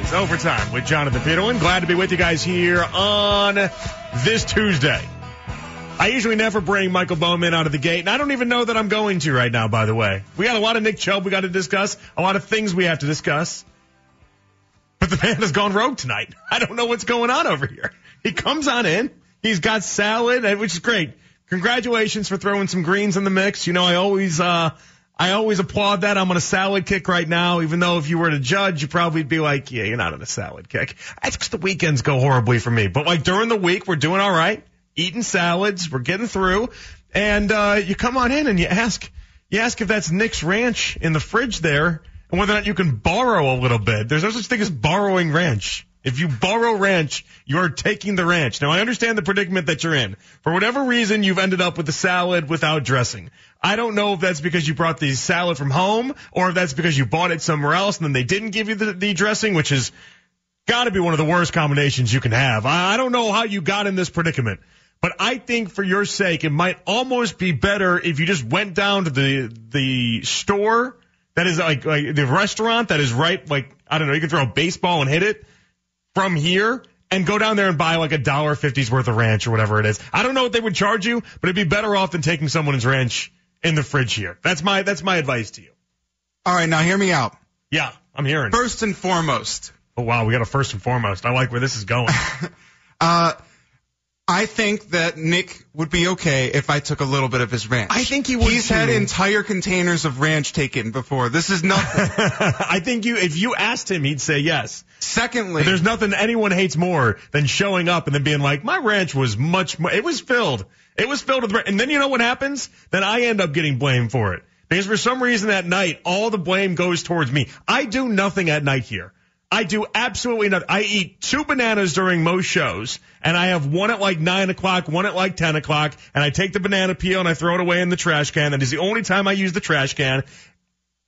Is overtime with Jonathan Peterlin. Glad to be with you guys here on this Tuesday. I usually never bring Michael Bowman out of the gate, and I don't even know that I'm going to right now, by the way. We got a lot of Nick Chubb we got to discuss, a lot of things we have to discuss. But the man has gone rogue tonight. I don't know what's going on over here. He comes on in, he's got salad, which is great. Congratulations for throwing some greens in the mix. You know, I always, uh, I always applaud that. I'm on a salad kick right now, even though if you were to judge, you probably be like, yeah, you're not on a salad kick. That's because the weekends go horribly for me. But like during the week, we're doing all right, eating salads, we're getting through. And, uh, you come on in and you ask, you ask if that's Nick's ranch in the fridge there and whether or not you can borrow a little bit. There's no such thing as borrowing ranch. If you borrow ranch, you are taking the ranch. Now I understand the predicament that you're in. For whatever reason, you've ended up with a salad without dressing. I don't know if that's because you brought the salad from home or if that's because you bought it somewhere else and then they didn't give you the, the dressing, which is gotta be one of the worst combinations you can have. I, I don't know how you got in this predicament. But I think for your sake, it might almost be better if you just went down to the the store that is like, like the restaurant that is right, like I don't know, you can throw a baseball and hit it from here and go down there and buy like a dollar fifty's worth of ranch or whatever it is. I don't know what they would charge you, but it'd be better off than taking someone's ranch in the fridge here. That's my that's my advice to you. All right, now hear me out. Yeah, I'm hearing. First and foremost, Oh wow, we got a first and foremost. I like where this is going. uh, I think that Nick would be okay if I took a little bit of his ranch. I think he would He's too. had entire containers of ranch taken before. This is nothing. I think you if you asked him, he'd say yes. Secondly, There's nothing anyone hates more than showing up and then being like, my ranch was much more, it was filled. It was filled with, ranch. and then you know what happens? Then I end up getting blamed for it. Because for some reason at night, all the blame goes towards me. I do nothing at night here. I do absolutely nothing. I eat two bananas during most shows, and I have one at like nine o'clock, one at like ten o'clock, and I take the banana peel and I throw it away in the trash can. That is the only time I use the trash can.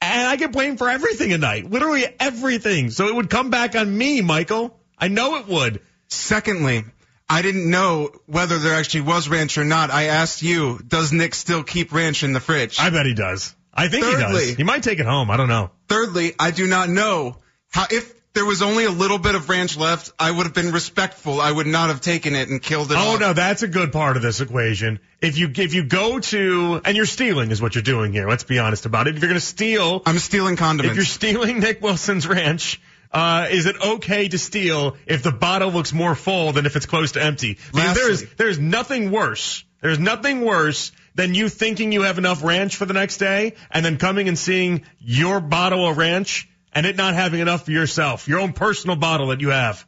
And I get blamed for everything at night. Literally everything. So it would come back on me, Michael. I know it would. secondly, I didn't know whether there actually was ranch or not. I asked you, does Nick still keep ranch in the fridge? I bet he does. I think he does. He might take it home. I don't know. Thirdly, I do not know how if there was only a little bit of ranch left, I would have been respectful. I would not have taken it and killed it. Oh all. no, that's a good part of this equation. If you if you go to and you're stealing is what you're doing here. Let's be honest about it. If you're going to steal, I'm stealing condiments. if you're stealing Nick Wilson's ranch, uh, is it okay to steal if the bottle looks more full than if it's close to empty? Because there is there is nothing worse. There's nothing worse than you thinking you have enough ranch for the next day and then coming and seeing your bottle of ranch and it not having enough for yourself, your own personal bottle that you have.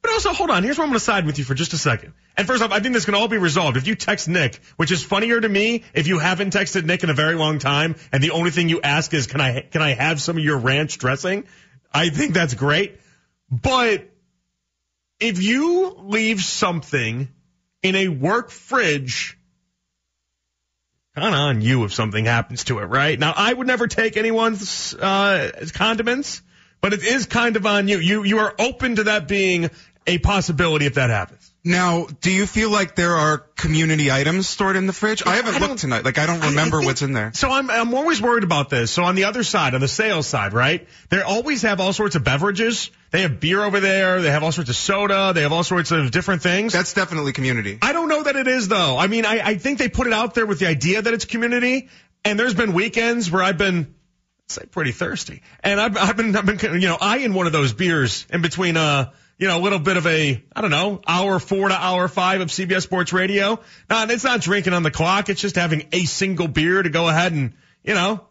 But also, hold on. Here's where I'm going to side with you for just a second. And first off, I think this can all be resolved. If you text Nick, which is funnier to me if you haven't texted Nick in a very long time, and the only thing you ask is, "Can I can I have some of your ranch dressing?" I think that's great. But if you leave something in a work fridge, kind of on you if something happens to it, right? Now, I would never take anyone's uh, condiments, but it is kind of on you. You you are open to that being a possibility if that happens. Now, do you feel like there are community items stored in the fridge? I haven't I looked tonight. Like I don't I- I remember think- what's in there. So I'm I'm always worried about this. So on the other side, on the sales side, right? They always have all sorts of beverages. They have beer over there. They have all sorts of soda. They have all sorts of different things. That's definitely community. I don't know that it is though. I mean, I, I think they put it out there with the idea that it's community. And there's been weekends where I've been, say, pretty thirsty, and I've, I've been, I've been, you know, eyeing one of those beers in between, uh, you know, a little bit of a, I don't know, hour four to hour five of CBS Sports Radio. Now, it's not drinking on the clock. It's just having a single beer to go ahead and, you know,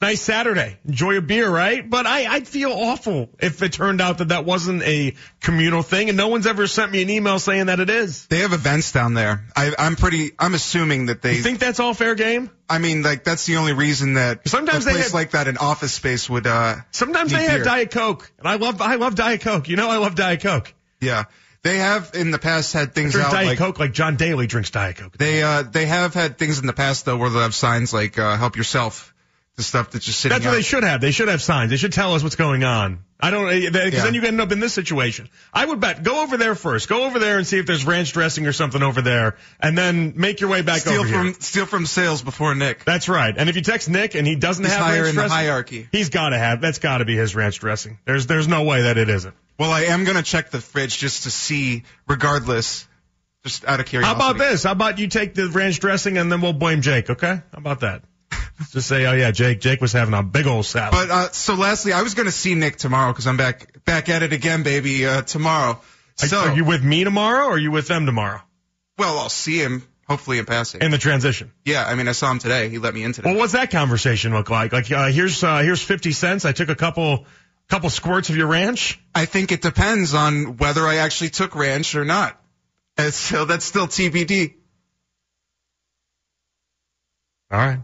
Nice Saturday. Enjoy a beer, right? But I, I'd feel awful if it turned out that that wasn't a communal thing, and no one's ever sent me an email saying that it is. They have events down there. I, I'm pretty. I'm assuming that they. You think that's all fair game? I mean, like that's the only reason that Sometimes a they place had- like that, an office space would. uh Sometimes they have beer. Diet Coke, and I love I love Diet Coke. You know I love Diet Coke. Yeah, they have in the past had things out Diet like Coke like John Daly drinks Diet Coke. they uh they have had things in the past though where they have signs like uh help yourself, the stuff that's just sitting. That's what out. they should have. They should have signs. They should tell us what's going on. I don't, eh, because Yeah. then you end up in this situation. I would bet, go over there first. Go over there and see if there's ranch dressing or something over there, and then make your way back steal over from here. steal from sales before Nick. That's right. And if you text Nick and he doesn't He's have higher ranch in the dressing, hierarchy. he's got to have. That's got to be his ranch dressing. There's, there's no way that it isn't. Well, I am gonna check the fridge just to see, regardless, just out of curiosity. How about this? How about you take the ranch dressing and then we'll blame Jake? Okay? How about that? Just say, oh yeah, Jake. Jake was having a big old salad. But uh, so lastly, I was gonna see Nick tomorrow because I'm back back at it again, baby. Uh, tomorrow. Are- So, are you with me tomorrow or are you with them tomorrow well, I'll see him hopefully in passing. in the transition? yeah, I mean, I saw him today. He let me in today. Well, what's that conversation look like? Like, uh, here's uh, here's fifty cents. I took a couple couple squirts of your ranch. I think it depends on whether I actually took ranch or not. And so that's still TBD. All right.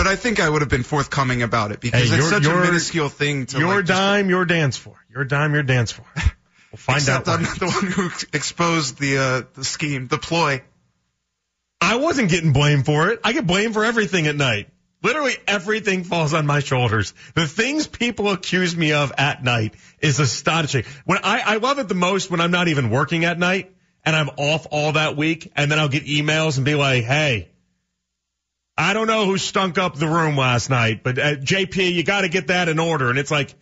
But I think I would have been forthcoming about it because Hey, it's your- such a minuscule thing to Your like, just- dime, your dance for. Your dime, your dance for. We'll find Except out. I'm not the one who exposed the uh, the scheme, the ploy. I wasn't getting blamed for it. I get blamed for everything at night. Literally everything falls on my shoulders. The things people accuse me of at night is astonishing. When I, I love it the most when I'm not even working at night and I'm off all that week and then I'll get emails and be like, hey, I don't know who stunk up the room last night, but uh, JP, you got to get that in order. And it's like,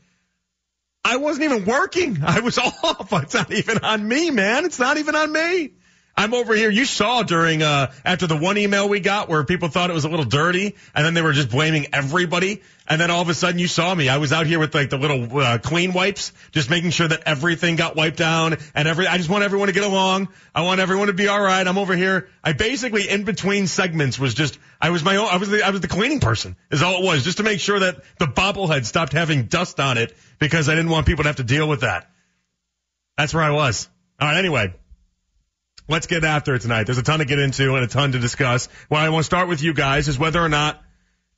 I wasn't even working. I was off. It's not even on me, man. It's not even on me. I'm over here. You saw during uh after the one email we got where people thought it was a little dirty, and then they were just blaming everybody. And then all of a sudden you saw me. I was out here with like the little uh, clean wipes, just making sure that everything got wiped down and every. I just want everyone to get along. I want everyone to be all right. I'm over here. I basically in between segments was just I was my own. I was the I was the cleaning person is all it was, just to make sure that the bobblehead stopped having dust on it because I didn't want people to have to deal with that. That's where I was. All right. Anyway. Let's get after it tonight. There's a ton to get into and a ton to discuss. What I want to start with you guys is whether or not,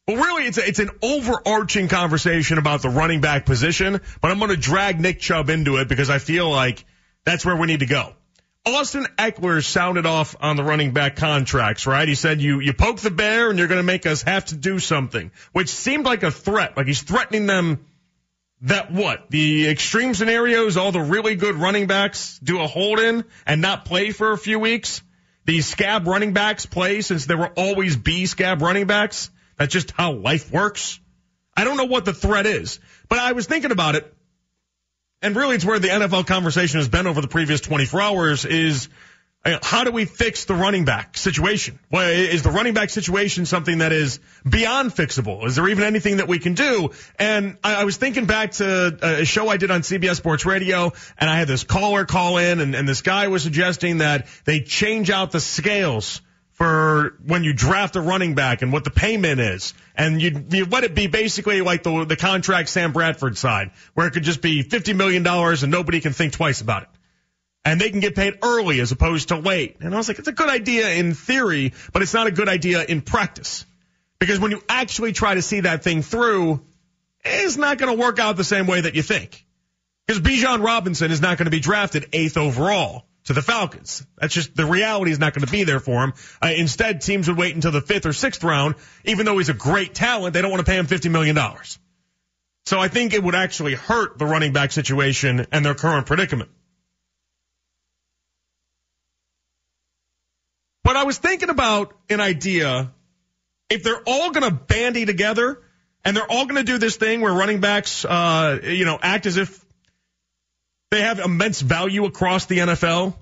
well, really, it's a, it's an overarching conversation about the running back position, but I'm going to drag Nick Chubb into it because I feel like that's where we need to go. Austin Ekeler sounded off on the running back contracts, right? He said you you poke the bear and you're going to make us have to do something, which seemed like a threat. Like he's threatening them that what? The extreme scenarios, all the really good running backs do a hold in and not play for a few weeks. These scab running backs play since there were always B scab running backs. That's just how life works. I don't know what the threat is, but I was thinking about it. And really it's where the NFL conversation has been over the previous 24 hours is Uh, how do we fix the running back situation? Is the running back situation something that is beyond fixable? Is there even anything that we can do? And I, was thinking back to a show I did on CBS Sports Radio, and I had this caller call in, and, and this guy was suggesting that they change out the scales for when you draft a running back and what the payment is. And you, you let it be basically like the, the contract Sam Bradford side, where it could just be $50 million and nobody can think twice about it and they can get paid early as opposed to late. And I was like, it's a good idea in theory, but it's not a good idea in practice. Because when you actually try to see that thing through, it's not going to work out the same way that you think. Because Bijan Robinson is not going to be drafted eighth overall to the Falcons. That's just the reality is not going to be there for him. Uh, instead, teams would wait until the fifth or sixth round, even though he's a great talent. They don't want to pay him $50 million. So I think it would actually hurt the running back situation and their current predicament. But I was thinking about an idea. If they're all going to bandy together and they're all going to do this thing where running backs, uh, you know, act as if they have immense value across the NFL,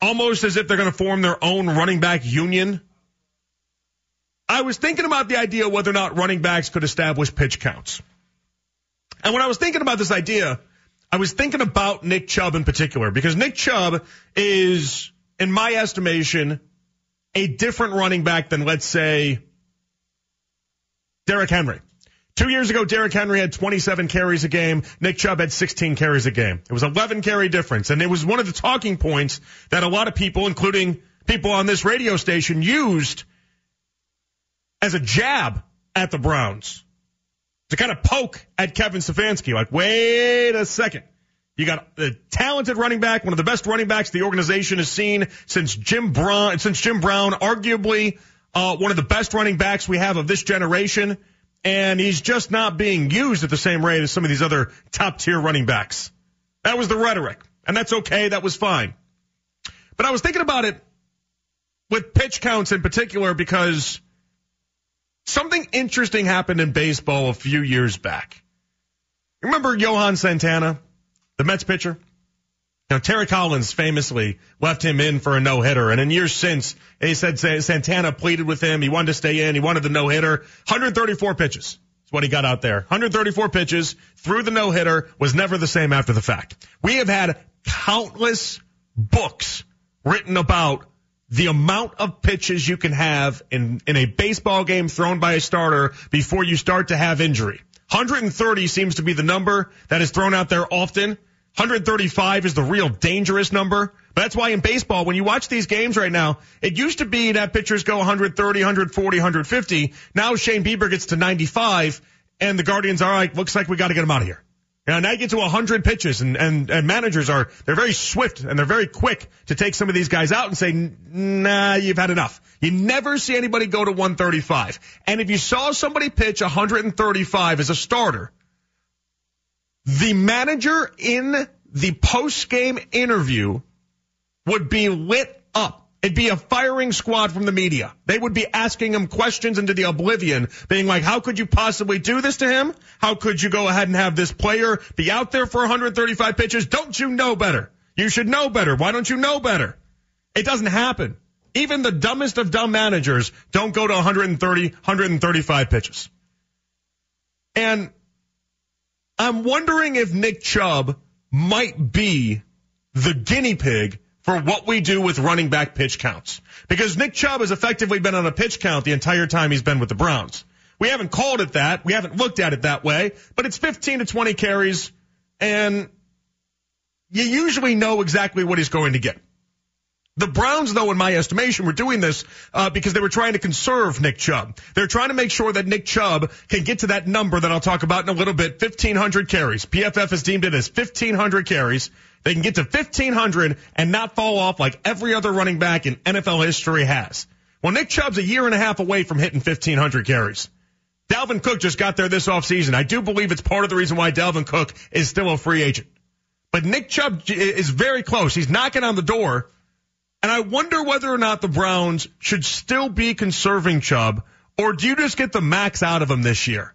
almost as if they're going to form their own running back union. I was thinking about the idea whether or not running backs could establish pitch counts. And when I was thinking about this idea, I was thinking about Nick Chubb in particular because Nick Chubb is, in my estimation, a different running back than, let's say, Derrick Henry. Two years ago, Derrick Henry had 27 carries a game. Nick Chubb had 16 carries a game. It was 11 carry difference. And it was one of the talking points that a lot of people, including people on this radio station, used as a jab at the Browns to kind of poke at Kevin Stefanski. Like, wait a second. You got a talented running back, one of the best running backs the organization has seen since Jim Brown, since Jim Brown, arguably uh, one of the best running backs we have of this generation, and he's just not being used at the same rate as some of these other top tier running backs. That was the rhetoric, and that's okay. That was fine. But I was thinking about it with pitch counts in particular because something interesting happened in baseball a few years back. Remember Johan Santana? The Mets pitcher. Now, Terry Collins famously left him in for a no hitter, and in years since, he said Santana pleaded with him. He wanted to stay in. He wanted the no hitter. 134 pitches is what he got out there. 134 pitches through the no hitter was never the same after the fact. We have had countless books written about the amount of pitches you can have in, in a baseball game thrown by a starter before you start to have injury. 130 seems to be the number that is thrown out there often. 135 is the real dangerous number. But that's why in baseball, when you watch these games right now, it used to be that pitchers go 130, 140, 150. Now Shane Bieber gets to 95 and the Guardians are like, looks like we got to get him out of here. And now you get to 100 pitches and, and, and managers are, they're very swift and they're very quick to take some of these guys out and say, nah, you've had enough. You never see anybody go to 135. And if you saw somebody pitch 135 as a starter, the manager in the post game interview would be lit up. It'd be a firing squad from the media. They would be asking him questions into the oblivion, being like, how could you possibly do this to him? How could you go ahead and have this player be out there for 135 pitches? Don't you know better? You should know better. Why don't you know better? It doesn't happen. Even the dumbest of dumb managers don't go to 130, 135 pitches. And I'm wondering if Nick Chubb might be the guinea pig for what we do with running back pitch counts. Because Nick Chubb has effectively been on a pitch count the entire time he's been with the Browns. We haven't called it that. We haven't looked at it that way, but it's 15 to 20 carries and you usually know exactly what he's going to get. The Browns, though, in my estimation, were doing this uh, because they were trying to conserve Nick Chubb. They're trying to make sure that Nick Chubb can get to that number that I'll talk about in a little bit, 1,500 carries. PFF has deemed it as 1,500 carries. They can get to 1,500 and not fall off like every other running back in NFL history has. Well, Nick Chubb's a year and a half away from hitting 1,500 carries. Dalvin Cook just got there this offseason. I do believe it's part of the reason why Dalvin Cook is still a free agent. But Nick Chubb is very close. He's knocking on the door and I wonder whether or not the Browns should still be conserving Chubb, or do you just get the max out of him this year?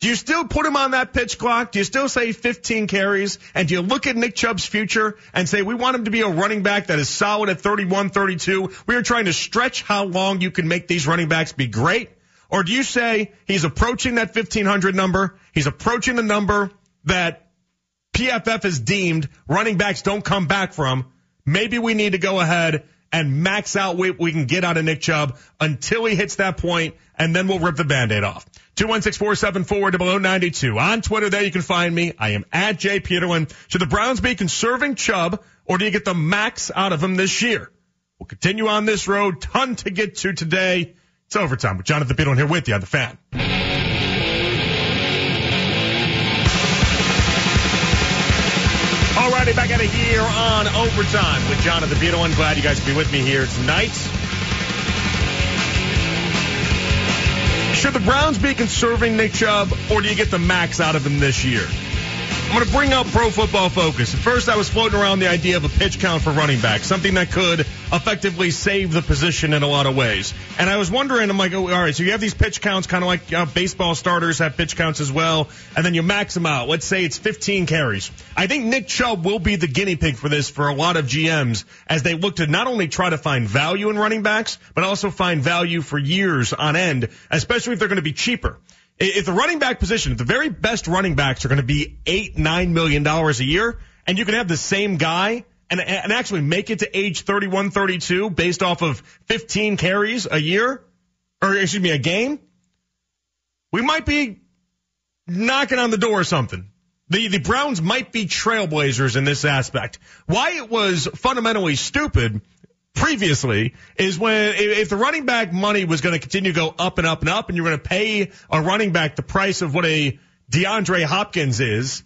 Do you still put him on that pitch clock? Do you still say 15 carries? And do you look at Nick Chubb's future and say, we want him to be a running back that is solid at 31, 32? We are trying to stretch how long you can make these running backs be great. Or do you say he's approaching that 1500 number? He's approaching the number that PFF has deemed running backs don't come back from maybe we need to go ahead and max out what we can get out of Nick Chubb until he hits that point, and then we'll rip the band-aid off. 216-474-0092. On Twitter, there you can find me. I am at Jay Peterlin. Should the Browns be conserving Chubb, or do you get the max out of him this year? We'll continue on this road. Ton to get to today. It's overtime with Jonathan Peterlin here with you on the fan. Back out of here on Overtime with Jonathan Peterlin. Glad you guys can be with me here tonight. Should the Browns be conserving Nick Chubb, or do you get the max out of him this year? I'm going to bring up Pro Football Focus. At first, I was floating around the idea of a pitch count for running back, something that could effectively save the position in a lot of ways. And I was wondering, I'm like, oh, all right, so you have these pitch counts, kind of like uh, baseball starters have pitch counts as well, and then you max them out. Let's say it's 15 carries. I think Nick Chubb will be the guinea pig for this for a lot of GMs as they look to not only try to find value in running backs, but also find value for years on end, especially if they're going to be cheaper. If the running back position, if the very best running backs are going to be eight, nine million dollars a year, and you can have the same guy and, and actually make it to age 31, 32 based off of 15 carries a year, or excuse me, a game, we might be knocking on the door or something. The, the Browns might be trailblazers in this aspect. Why it was fundamentally stupid previously is when if the running back money was going to continue to go up and up and up and you're going to pay a running back the price of what a DeAndre Hopkins is,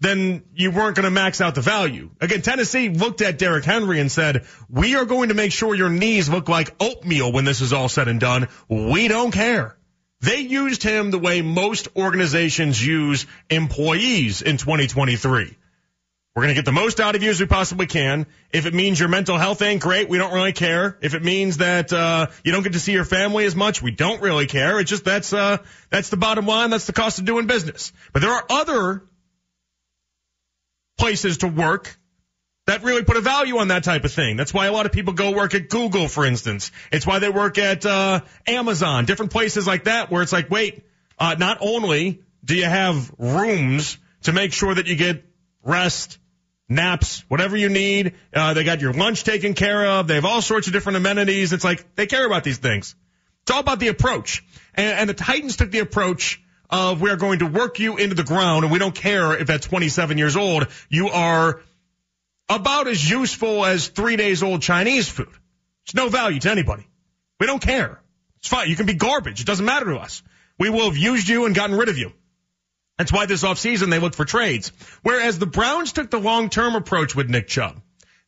then you weren't going to max out the value. Again, Tennessee looked at Derrick Henry and said, we are going to make sure your knees look like oatmeal when this is all said and done. We don't care. They used him the way most organizations use employees in 2023. We're going to get the most out of you as we possibly can. If it means your mental health ain't great, we don't really care. If it means that uh, you don't get to see your family as much, we don't really care. It's just that's uh, that's the bottom line. That's the cost of doing business. But there are other places to work that really put a value on that type of thing. That's why a lot of people go work at Google, for instance. It's why they work at uh, Amazon, different places like that, where it's like, wait, uh, not only do you have rooms to make sure that you get rest, naps, whatever you need, uh, they got your lunch taken care of. They have all sorts of different amenities. It's like they care about these things. It's all about the approach. And, and the Titans took the approach of we are going to work you into the ground, and we don't care if at 27 years old you are about as useful as three days old Chinese food. It's no value to anybody. We don't care. It's fine. You can be garbage. It doesn't matter to us. We will have used you and gotten rid of you. That's why this offseason they look for trades. Whereas the Browns took the long-term approach with Nick Chubb.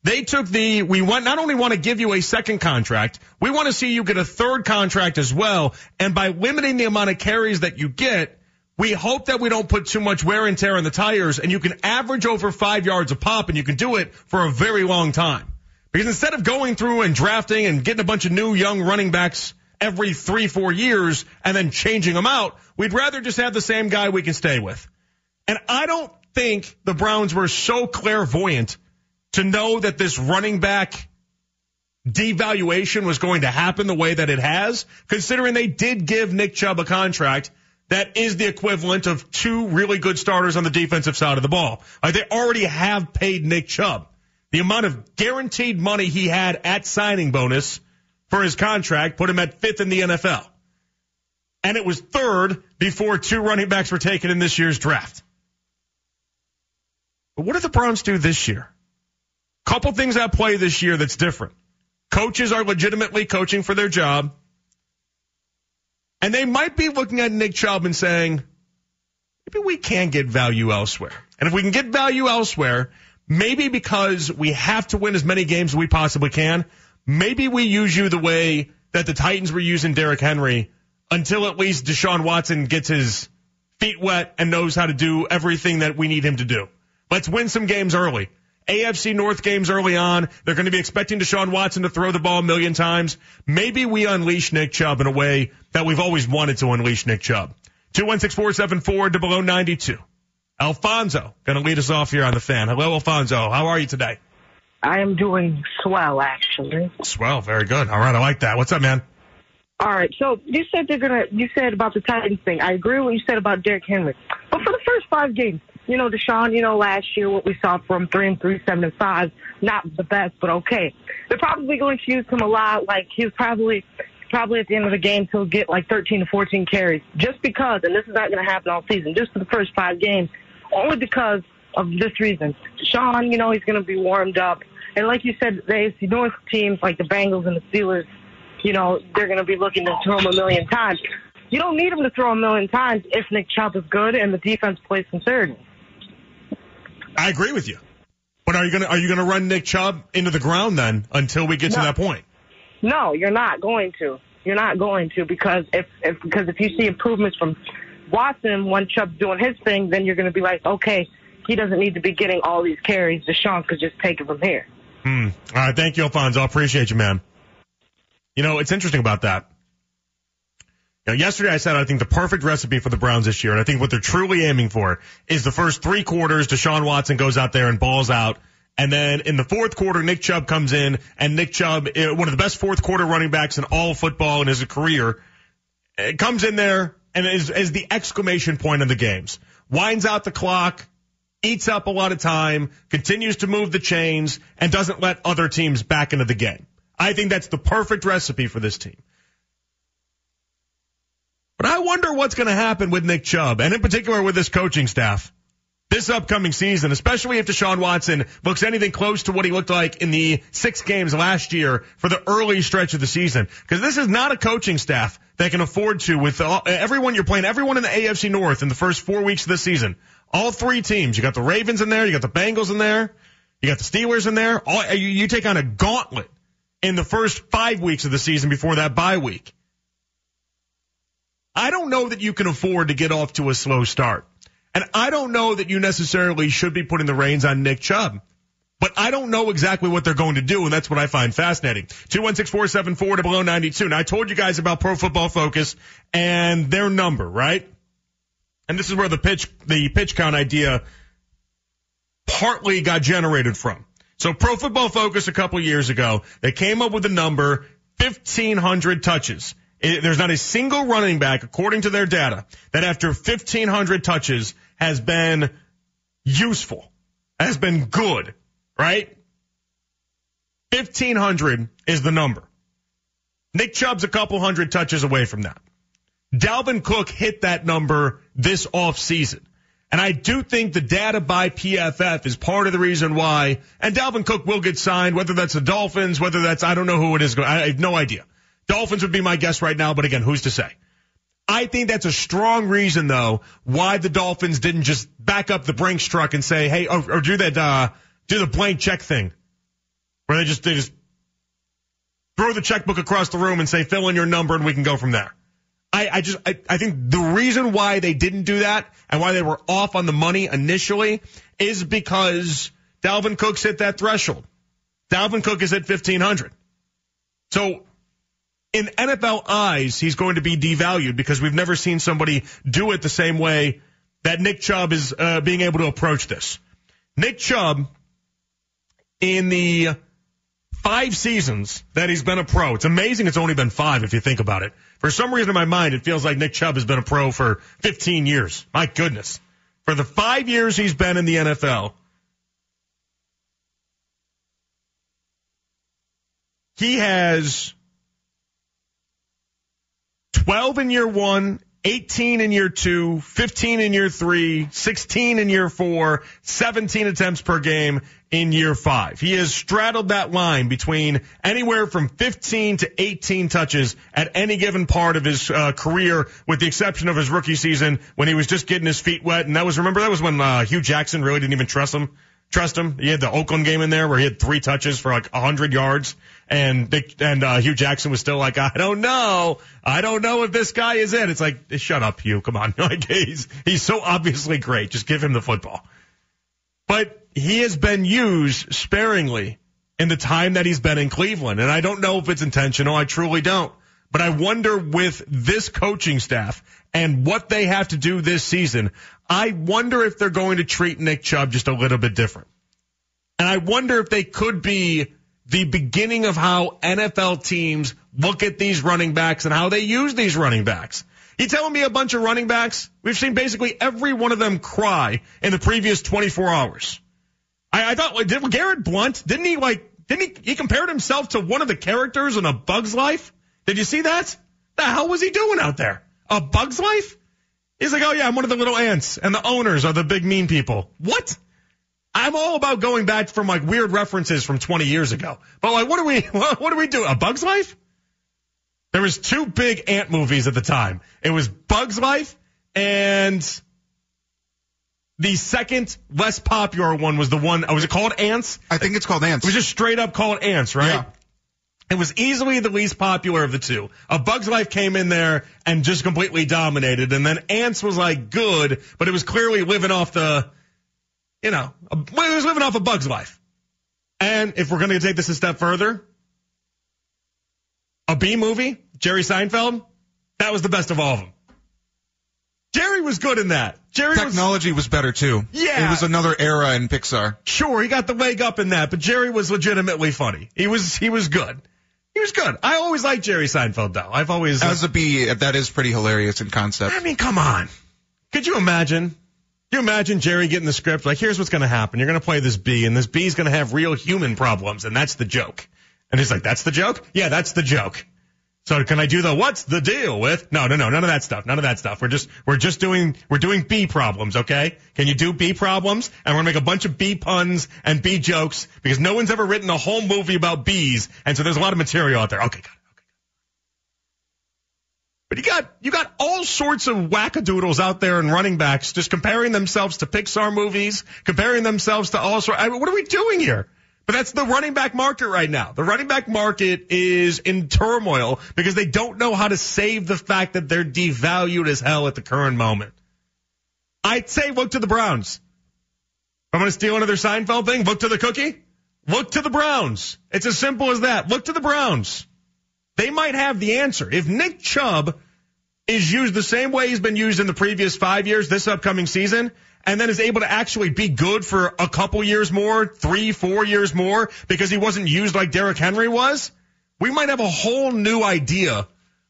They took the, we want, not only want to give you a second contract, we want to see you get a third contract as well. And by limiting the amount of carries that you get, we hope that we don't put too much wear and tear on the tires and you can average over five yards a pop and you can do it for a very long time. Because instead of going through and drafting and getting a bunch of new young running backs every three, four years and then changing them out, we'd rather just have the same guy we can stay with. And I don't think the Browns were so clairvoyant to know that this running back devaluation was going to happen the way that it has, considering they did give Nick Chubb a contract that is the equivalent of two really good starters on the defensive side of the ball. Like they already have paid Nick Chubb. The amount of guaranteed money he had at signing bonus for his contract put him at fifth in the NFL. And it was third before two running backs were taken in this year's draft. But what did the Browns do this year? Couple things at play this year that's different. Coaches are legitimately coaching for their job. And they might be looking at Nick Chubb and saying, maybe we can get value elsewhere. And if we can get value elsewhere, maybe because we have to win as many games as we possibly can, maybe we use you the way that the Titans were using Derrick Henry until at least Deshaun Watson gets his feet wet and knows how to do everything that we need him to do. Let's win some games early. AFC North games early on. They're going to be expecting Deshaun Watson to throw the ball a million times. Maybe we unleash Nick Chubb in a way that we've always wanted to unleash Nick Chubb. 216 92. Alfonso going to lead us off here on the fan. Hello, Alfonso. How are you today? I am doing swell, actually. Swell. Very good. All right. I like that. What's up, man? All right. So you said they're gonna. You said about the Titans thing. I agree with what you said about Derrick Henry. But for the first five games, you know, Deshaun, you know, last year what we saw from three and three, seven and five, not the best, but okay. They're probably going to use him a lot. Like he's probably, probably at the end of the game he'll get like 13 to 14 carries, just because. And this is not going to happen all season. Just for the first five games, only because of this reason. Deshaun, you know, he's going to be warmed up, and like you said, the AFC North teams like the Bengals and the Steelers, you know, they're going to be looking to throw him a million times. You don't need him to throw a million times if Nick Chubb is good and the defense plays conservative. I agree with you. But are you gonna are you gonna run Nick Chubb into the ground then until we get No. to that point? No, you're not going to. You're not going to because if, if because if you see improvements from Watson when Chubb's doing his thing, then you're going to be like, okay, he doesn't need to be getting all these carries. Deshaun could just take it from here. Hmm. All right. Thank you, Alfonso. I appreciate you, man. You know, it's interesting about that. Yesterday I said I think the perfect recipe for the Browns this year, and I think what they're truly aiming for is the first three quarters, Deshaun Watson goes out there and balls out. And then in the fourth quarter, Nick Chubb comes in, and Nick Chubb, eh, one of the best fourth quarter running backs in all football in his career, eh, comes in there and is, is the exclamation point of the games. Winds out the clock, eats up a lot of time, continues to move the chains, and doesn't let other teams back into the game. I think that's the perfect recipe for this team. But I wonder what's going to happen with Nick Chubb, and in particular with this coaching staff this upcoming season, especially if Deshaun Watson looks anything close to what he looked like in the six games last year for the early stretch of the season. Because this is not a coaching staff that can afford to, with all, everyone you're playing, everyone in the AFC North in the first four weeks of the season. All three teams. You got the Ravens in there, you got the Bengals in there, you got the Steelers in there. All, you, you take on a gauntlet in the first five weeks of the season before that bye week. I don't know that you can afford to get off to a slow start. And I don't know that you necessarily should be putting the reins on Nick Chubb. But I don't know exactly what they're going to do, and that's what I find fascinating. 216-474 to below 92. Now, I told you guys about Pro Football Focus and their number, right? And this is where the pitch, the pitch count idea partly got generated from. So Pro Football Focus a couple years ago, they came up with a number, 1500 touches. It, there's not a single running back, according to their data, that after 1500 touches has been useful, has been good, right? 1500 is the number. Nick Chubb's a couple hundred touches away from that. Dalvin Cook hit that number this off season. And I do think the data by PFF is part of the reason why, and Dalvin Cook will get signed, whether that's the Dolphins, whether that's, I don't know who it is. I have no idea. Dolphins would be my guess right now, but again, who's to say? I think that's a strong reason though why the Dolphins didn't just back up the Brinks truck and say, hey, or, or do that, uh, do the blank check thing where they just, they just throw the checkbook across the room and say, fill in your number and we can go from there. I, I just, I, I think the reason why they didn't do that and why they were off on the money initially is because Dalvin Cook's hit that threshold. Dalvin Cook is at 1500. So in NFL eyes, he's going to be devalued because we've never seen somebody do it the same way that Nick Chubb is uh, being able to approach this. Nick Chubb, in the five seasons that he's been a pro, it's amazing it's only been five if you think about it. For some reason in my mind, it feels like Nick Chubb has been a pro for 15 years. My goodness. For the five years he's been in the NFL, he has 12 in year one, 18 in year two, 15 in year three, 16 in year four, 17 attempts per game in year five. He has straddled that line between anywhere from 15 to 18 touches at any given part of his uh, career, with the exception of his rookie season when he was just getting his feet wet. And that was, remember, that was when uh, Hue Jackson really didn't even trust him. Trust him. He had the Oakland game in there where he had three touches for like 100 yards and Dick, and uh, Hue Jackson was still like, I don't know, I don't know if this guy is it. It's like, shut up, Hue. come on, like he's he's so obviously great. Just give him the football. But he has been used sparingly in the time that he's been in Cleveland, and I don't know if it's intentional. I truly don't. But I wonder with this coaching staff and what they have to do this season, I wonder if they're going to treat Nick Chubb just a little bit different. And I wonder if they could be the beginning of how NFL teams look at these running backs and how they use these running backs. You telling me a bunch of running backs? We've seen basically every one of them cry in the previous 24 hours. I, I thought, like, did Garrett Blunt didn't he like, didn't he, he compared himself to one of the characters in A Bug's Life? Did you see that? The hell was he doing out there? A Bug's Life? He's like, oh yeah, I'm one of the little ants and the owners are the big mean people. What? I'm all about going back from like weird references from 20 years ago. But like, what do we, what, what, do we do? A Bug's Life? There was two big ant movies at the time. It was Bug's Life and the second less popular one was the one. Uh, was it called Ants? I think it's called Ants. It was just straight up called Ants, right? Yeah. It was easily the least popular of the two. A Bug's Life came in there and just completely dominated. And then Ants was like good, but it was clearly living off the, you know, a, it was living off a Bug's Life. And if we're going to take this a step further, a Bee Movie, Jerry Seinfeld, that was the best of all of them. Jerry was good in that. Jerry Technology was, was better too. Yeah. It was another era in Pixar. Sure, he got the leg up in that, but Jerry was legitimately funny. He was he was good. He was good. I always liked Jerry Seinfeld though. I've always As a bee, that is pretty hilarious in concept. I mean, come on. Could you imagine? you imagine Jerry getting the script like, here's what's going to happen. You're going to play this bee, and this bee's going to have real human problems, and that's the joke. And he's like, that's the joke? Yeah, that's the joke. So can I do the what's the deal with? No, no, no, none of that stuff. None of that stuff. We're just we're just doing we're doing bee problems, okay? Can you do bee problems? And we're gonna make a bunch of bee puns and bee jokes because no one's ever written a whole movie about bees, and so there's a lot of material out there. Okay, got it. Okay. But you got you got all sorts of wackadoodles out there and running backs just comparing themselves to Pixar movies, comparing themselves to all sorts. I mean, what are we doing here? But that's the running back market right now. The running back market is in turmoil because they don't know how to save the fact that they're devalued as hell at the current moment. I'd say look to the Browns. I'm going to steal another Seinfeld thing. Look to the cookie. Look to the Browns. It's as simple as that. Look to the Browns. They might have the answer. If Nick Chubb is used the same way he's been used in the previous five years this upcoming season, and then is able to actually be good for a couple years more, three, four years more, because he wasn't used like Derrick Henry was, we might have a whole new idea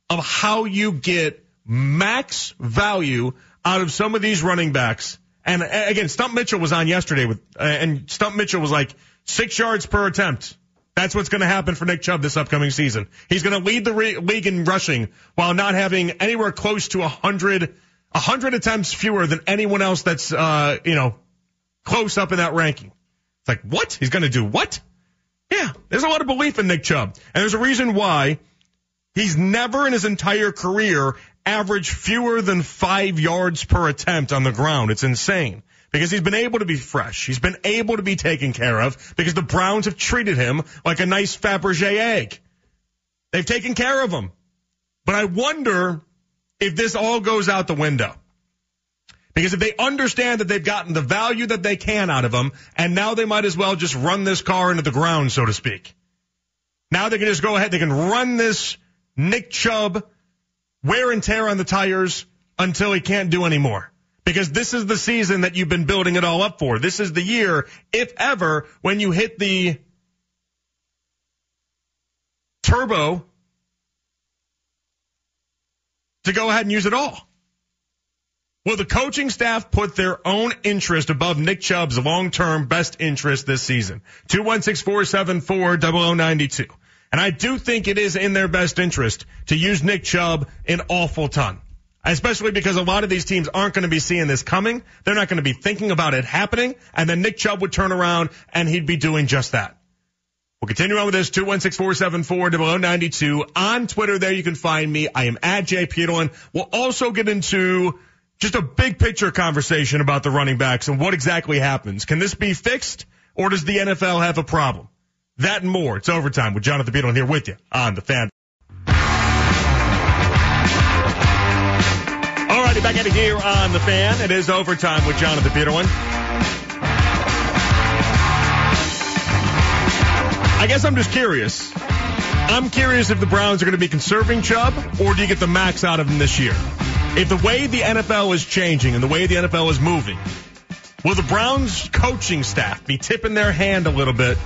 of how you get max value out of some of these running backs. And again, Stump Mitchell was on yesterday with, uh, and Stump Mitchell was like six yards per attempt. That's what's going to happen for Nick Chubb this upcoming season. He's going to lead the re- league in rushing while not having anywhere close to a hundred a hundred attempts fewer than anyone else that's uh, you know close up in that ranking. It's like what he's going to do? What? Yeah, there's a lot of belief in Nick Chubb, and there's a reason why he's never in his entire career averaged fewer than five yards per attempt on the ground. It's insane because he's been able to be fresh. He's been able to be taken care of because the Browns have treated him like a nice Fabergé egg. They've taken care of him. But I wonder if this all goes out the window. Because if they understand that they've gotten the value that they can out of them, and now they might as well just run this car into the ground, so to speak. Now they can just go ahead, they can run this Nick Chubb wear and tear on the tires until he can't do anymore. Because this is the season that you've been building it all up for. This is the year, if ever, when you hit the turbo to go ahead and use it all. Will the coaching staff put their own interest above Nick Chubb's long-term best interest this season? 216-474-0092. And I do think it is in their best interest to use Nick Chubb an awful ton. Especially because a lot of these teams aren't going to be seeing this coming. They're not going to be thinking about it happening. And then Nick Chubb would turn around and he'd be doing just that. We'll continue on with this 216-474-0092 on Twitter. There you can find me. I am at Jay Peterlin. We'll also get into just a big picture conversation about the running backs and what exactly happens. Can this be fixed or does the NFL have a problem? That and more. It's overtime with Jonathan Peterlin here with you on the fan. All righty, back at it here on the fan. It is overtime with Jonathan Peterlin. I guess I'm just curious. I'm curious if the Browns are going to be conserving Chubb or do you get the max out of him this year? If the way the NFL is changing and the way the NFL is moving, will the Browns coaching staff be tipping their hand a little bit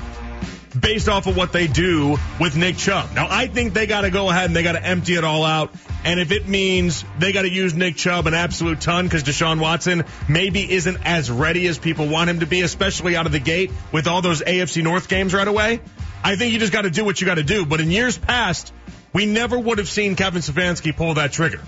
based off of what they do with Nick Chubb? Now, I think they got to go ahead and they got to empty it all out. And if it means they got to use Nick Chubb an absolute ton because Deshaun Watson maybe isn't as ready as people want him to be, especially out of the gate with all those AFC North games right away, I think you just got to do what you got to do. But in years past, we never would have seen Kevin Stefanski pull that trigger.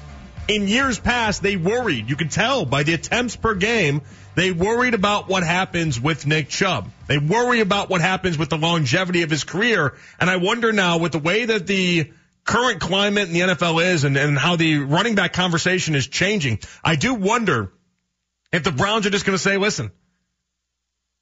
In years past, they worried. You could tell by the attempts per game, they worried about what happens with Nick Chubb. They worry about what happens with the longevity of his career. And I wonder now with the way that the current climate in the NFL is and, and how the running back conversation is changing, I do wonder if the Browns are just going to say, listen,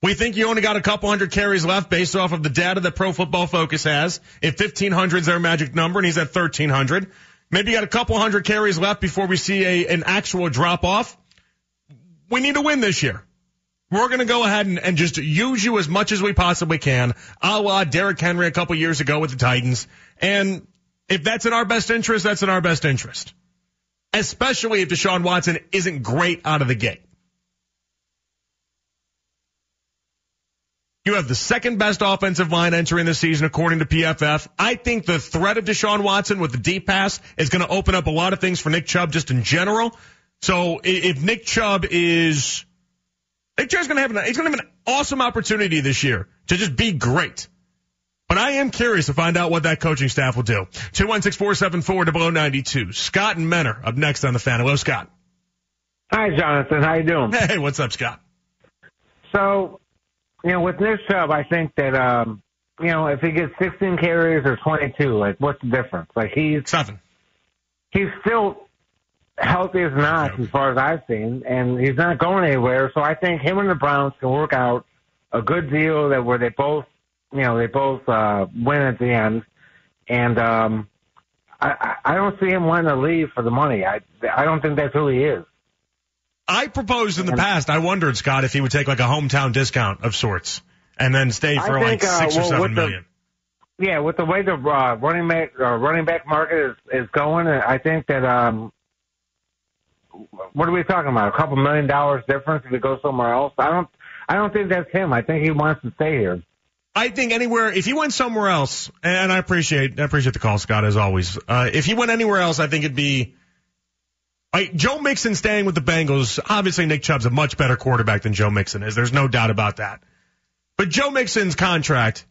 we think you only got a couple hundred carries left based off of the data that Pro Football Focus has. If 1500 is their magic number and he's at 1300, maybe you got a couple hundred carries left before we see a, an actual drop off. We need to win this year. We're going to go ahead and, and, just use you as much as we possibly can, a la Derrick Henry a couple years ago with the Titans. And if that's in our best interest, that's in our best interest. Especially if Deshaun Watson isn't great out of the gate. You have the second best offensive line entering the season according to PFF. I think the threat of Deshaun Watson with the deep pass is going to open up a lot of things for Nick Chubb just in general. So if Nick Chubb is, Nick Chubb's going to have an, he's going to have an awesome opportunity this year to just be great. But I am curious to find out what that coaching staff will do. 216-474-0092. Scott and Mentor up next on the fan. Hello, Scott. Hi, Jonathan. How you doing? Hey, what's up, Scott? So, you know, with Nick Chubb, I think that, um, you know, if he gets 16 carries or 22, like, what's the difference? Like, he's Seven. he's still healthy as not, as far as I've seen, and he's not going anywhere. So I think him and the Browns can work out a good deal that where they both, you know, they both uh, win at the end. And um, I, I don't see him wanting to leave for the money. I I don't think that's who he is. I proposed in the past, I wondered, Scott, if he would take like a hometown discount of sorts and then stay I for like think, uh, six or well, seven with the- Yeah, with the way the uh, running back uh, running back market is is going, I think that um, what are we talking about? A couple million dollars difference if he goes somewhere else. I don't. I don't think that's him. I think he wants to stay here. I think anywhere, if he went somewhere else, and I appreciate, I appreciate the call, Scott, as always. Uh, if he went anywhere else, I think it'd be, I, Joe Mixon staying with the Bengals. Obviously, Nick Chubb's a much better quarterback than Joe Mixon is. There's no doubt about that. But Joe Mixon's contract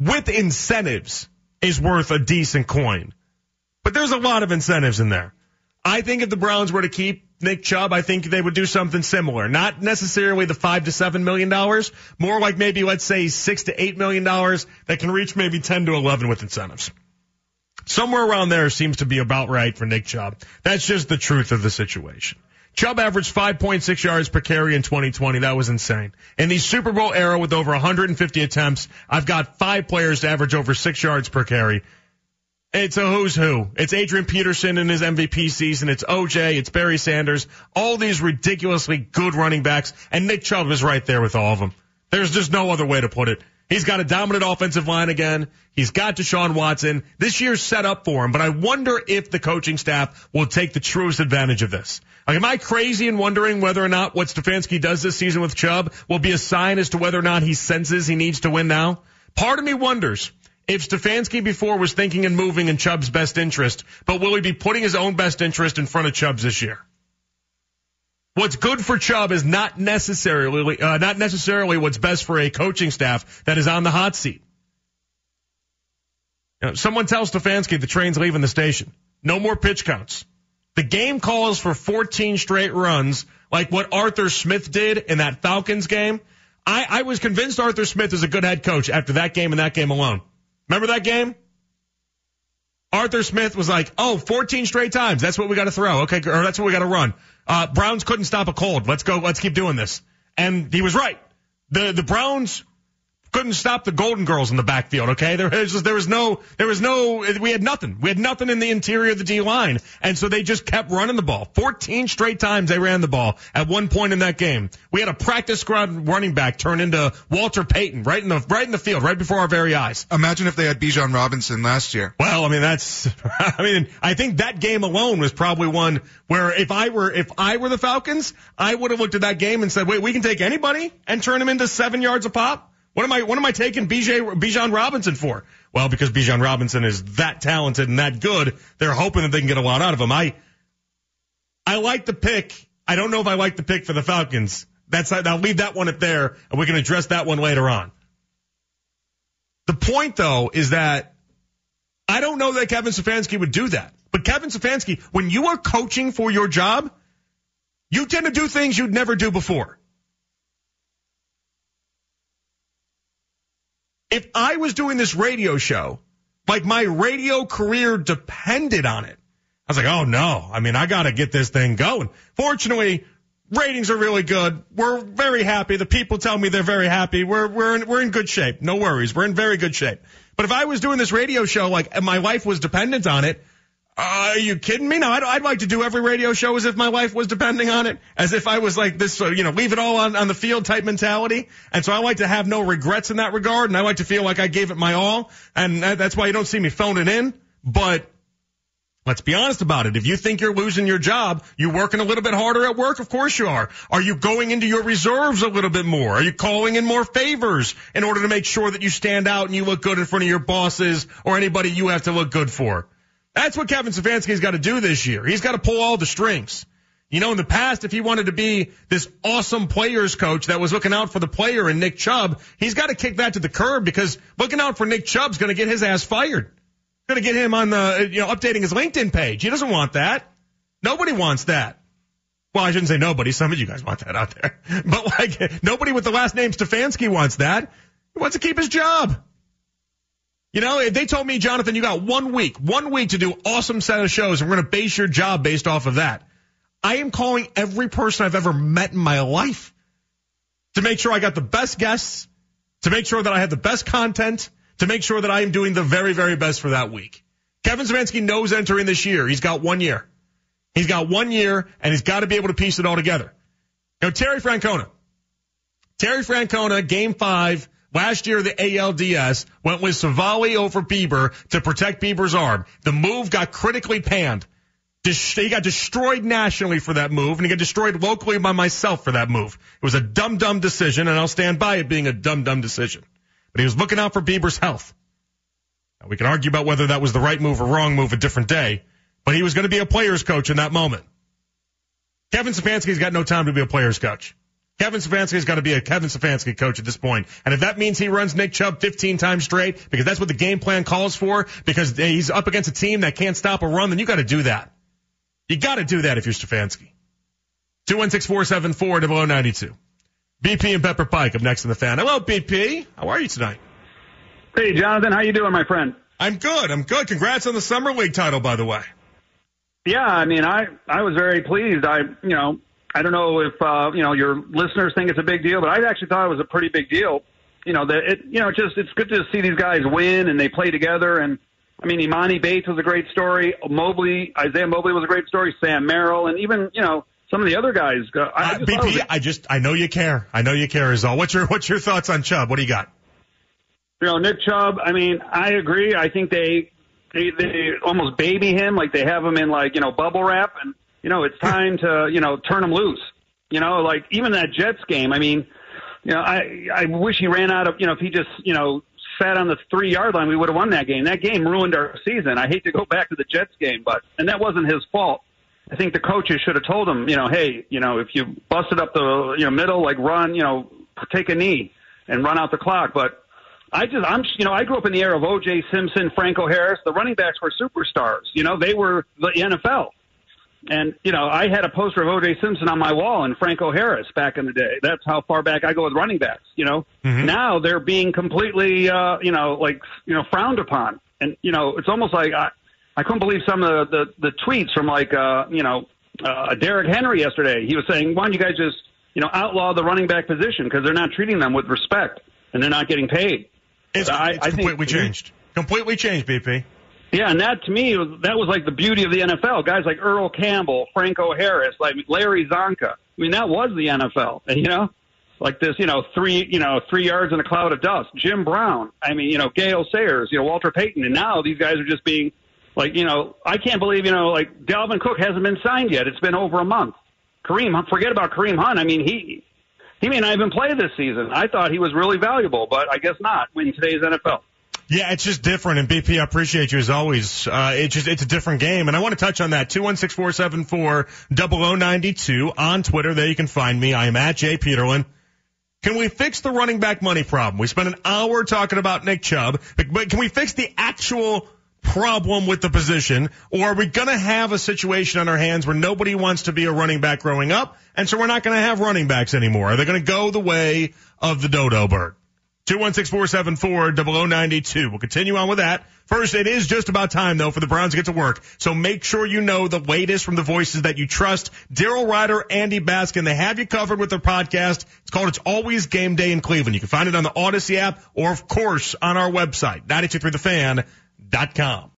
with incentives is worth a decent coin. But there's a lot of incentives in there. I think if the Browns were to keep Nick Chubb, I think they would do something similar. Not necessarily the five to seven million dollars, more like maybe let's say six to eight million dollars that can reach maybe ten to eleven with incentives. Somewhere around there seems to be about right for Nick Chubb. That's just the truth of the situation. Chubb averaged 5.6 yards per carry in 2020. That was insane. In the Super Bowl era with over 150 attempts, I've got five players to average over six yards per carry. It's a who's who. It's Adrian Peterson in his MVP season. It's OJ. It's Barry Sanders. All these ridiculously good running backs. And Nick Chubb is right there with all of them. There's just no other way to put it. He's got a dominant offensive line again. He's got Deshaun Watson. This year's set up for him, but I wonder if the coaching staff will take the truest advantage of this. Like, am I crazy in wondering whether or not what Stefanski does this season with Chubb will be a sign as to whether or not he senses he needs to win now? Part of me wonders if Stefanski before was thinking and moving in Chubb's best interest, but will he be putting his own best interest in front of Chubb's this year? What's good for Chubb is not necessarily uh, not necessarily what's best for a coaching staff that is on the hot seat. You know, someone tells Stefanski the train's leaving the station. No more pitch counts. The game calls for 14 straight runs, like what Arthur Smith did in that Falcons game. I, I was convinced Arthur Smith is a good head coach after that game and that game alone. Remember that game? Arthur Smith was like, oh, 14 straight times. That's what we got to throw. Okay, or that's what we got to run. Uh, Browns couldn't stop a cold. Let's go. Let's keep doing this. And he was right. The the Browns couldn't stop the Golden Girls in the backfield. Okay, there was just, there was no there was no we had nothing. We had nothing in the interior of the D line, and so they just kept running the ball. 14 straight times they ran the ball. At one point in that game, we had a practice squad running back turn into Walter Payton right in the right in the field, right before our very eyes. Imagine if they had Bijan Robinson last year. Well, I mean that's I mean I think that game alone was probably one where if I were if I were the Falcons, I would have looked at that game and said, "Wait, we can take anybody and turn them into 7 yards a pop?" What am I what am I taking BJ Bijan Robinson for? Well, because Bijan Robinson is that talented and that good, they're hoping that they can get a lot out of him. I I like the pick. I don't know if I like the pick for the Falcons. That's I'll leave that one at there and we can address that one later on. The point though is that I don't know that Kevin Stefanski would do that. But Kevin Stefanski, when you are coaching for your job, you tend to do things you'd never do before. If I was doing this radio show, like my radio career depended on it, I was like, oh no, I mean, I got to get this thing going. Fortunately, ratings are really good. We're very happy. The people tell me they're very happy. We're, we're, in, we're in good shape. No worries. We're in very good shape. But if I was doing this radio show, like, my life was dependent on it, are you kidding me? No, I'd, I'd like to do every radio show as if my life was depending on it, as if I was like this, uh, you know, leave it all on, on the field type mentality. And so I like to have no regrets in that regard, and I like to feel like I gave it my all, and that's why you don't see me phoning in. But let's be honest about it. If you think you're losing your job, you working a little bit harder at work? Of course you are. Are you going into your reserves a little bit more? Are you calling in more favors in order to make sure that you stand out and you look good in front of your bosses or anybody you have to look good for? That's what Kevin Stefanski's got to do this year. He's got to pull all the strings. You know, in the past, if he wanted to be this awesome players coach that was looking out for the player and Nick Chubb, he's got to kick that to the curb because looking out for Nick Chubb's going to get his ass fired. Going to get him on the, you know, updating his LinkedIn page. He doesn't want that. Nobody wants that. Well, I shouldn't say nobody. Some of you guys want that out there. But like, nobody with the last name Stefanski wants that. He wants to keep his job. You know, if they told me, Jonathan, you got one week, one week to do awesome set of shows and we're going to base your job based off of that. I am calling every person I've ever met in my life to make sure I got the best guests, to make sure that I have the best content, to make sure that I am doing the very, very best for that week. Kevin Stefanski knows entering this year. He's got one year. He's got one year and he's got to be able to piece it all together. Know, Terry Francona. Terry Francona, game five, last year the ALDS, went with Civale over Bieber to protect Bieber's arm. The move got critically panned. He got destroyed nationally for that move, and he got destroyed locally by myself for that move. It was a dumb, dumb decision, and I'll stand by it being a dumb, dumb decision. But he was looking out for Bieber's health. Now, we can argue about whether that was the right move or wrong move a different day, but he was going to be a player's coach in that moment. Kevin Stefanski's got no time to be a player's coach. Kevin Stefanski's got to be a Kevin Stefanski coach at this point. And if that means he runs Nick Chubb 15 times straight, because that's what the game plan calls for, because he's up against a team that can't stop a run, then you got to do that. You got to do that if you're Stefanski. 216-474-0092. BP and Pepper Pike up next in the fan. Hello, BP. How are you tonight? Hey, Jonathan. How you doing, my friend? I'm good. I'm good. Congrats on the Summer League title, by the way. Yeah, I mean, I I was very pleased. I you know I don't know if uh, you know your listeners think it's a big deal, but I actually thought it was a pretty big deal. You know that it you know just it's good to see these guys win and they play together and I mean, Emoni Bates was a great story. Mobley, Isaiah Mobley was a great story. Sam Merrill, and even you know some of the other guys. Uh, I uh, BP, I just I know you care. I know you care. Is all. What's your What's your thoughts on Chubb? What do you got? You know, Nick Chubb. I mean, I agree. I think they they they almost baby him, like they have him in like you know bubble wrap, and you know it's time to you know turn him loose. You know, like even that Jets game. I mean, you know, I I wish he ran out of you know if he just you know sat on the three yard line, we would have won that game. That game ruined our season. I hate to go back to the Jets game, but and that wasn't his fault. I think the coaches should have told him, you know, hey, you know, if you busted up the you know middle, like run, you know, take a knee and run out the clock. But I just, I'm, you know, I grew up in the era of O.J. Simpson, Franco Harris. The running backs were superstars. You know, they were the NFL. And, you know, I had a poster of O.J. Simpson on my wall and Franco Harris back in the day. That's how far back I go with running backs, you know. Mm-hmm. Now they're being completely, uh, you know, like, you know, frowned upon. And, you know, it's almost like I, I couldn't believe some of the, the, the tweets from like, uh, you know, uh, Derrick Henry yesterday. He was saying, why don't you guys just, you know, outlaw the running back position because they're not treating them with respect and they're not getting paid. It's, I, it's I completely think, changed. Completely changed, BP. Yeah, and that to me, that was like the beauty of the NFL. Guys like Earl Campbell, Franco Harris, like Larry Csonka. I mean, that was the NFL. You know, like this, you know, three, you know, three yards in a cloud of dust. Jim Brown. I mean, you know, Gale Sayers, you know, Walter Payton. And now these guys are just being like, you know, I can't believe, you know, like Dalvin Cook hasn't been signed yet. It's been over a month. Kareem, forget about Kareem Hunt. I mean, he, he may not even play this season. I thought he was really valuable, but I guess not in today's NFL. Yeah, it's just different. And BP, I appreciate you as always. Uh, it's just, it's a different game. And I want to touch on that. 216-474-0092 on Twitter. There you can find me. I am at Jay Peterlin. Can we fix the running back money problem? We spent an hour talking about Nick Chubb, but can we fix the actual problem with the position? Or are we going to have a situation on our hands where nobody wants to be a running back growing up? And so we're not going to have running backs anymore. Are they going to go the way of the dodo bird? 216-474-0092. We'll continue on with that. First, it is just about time though for the Browns to get to work. So make sure you know the latest from the voices that you trust. Daryl Ruiter, Andy Baskin, they have you covered with their podcast. It's called It's Always Game Day in Cleveland. You can find it on the Audacy app or of course on our website, 923thefan.com.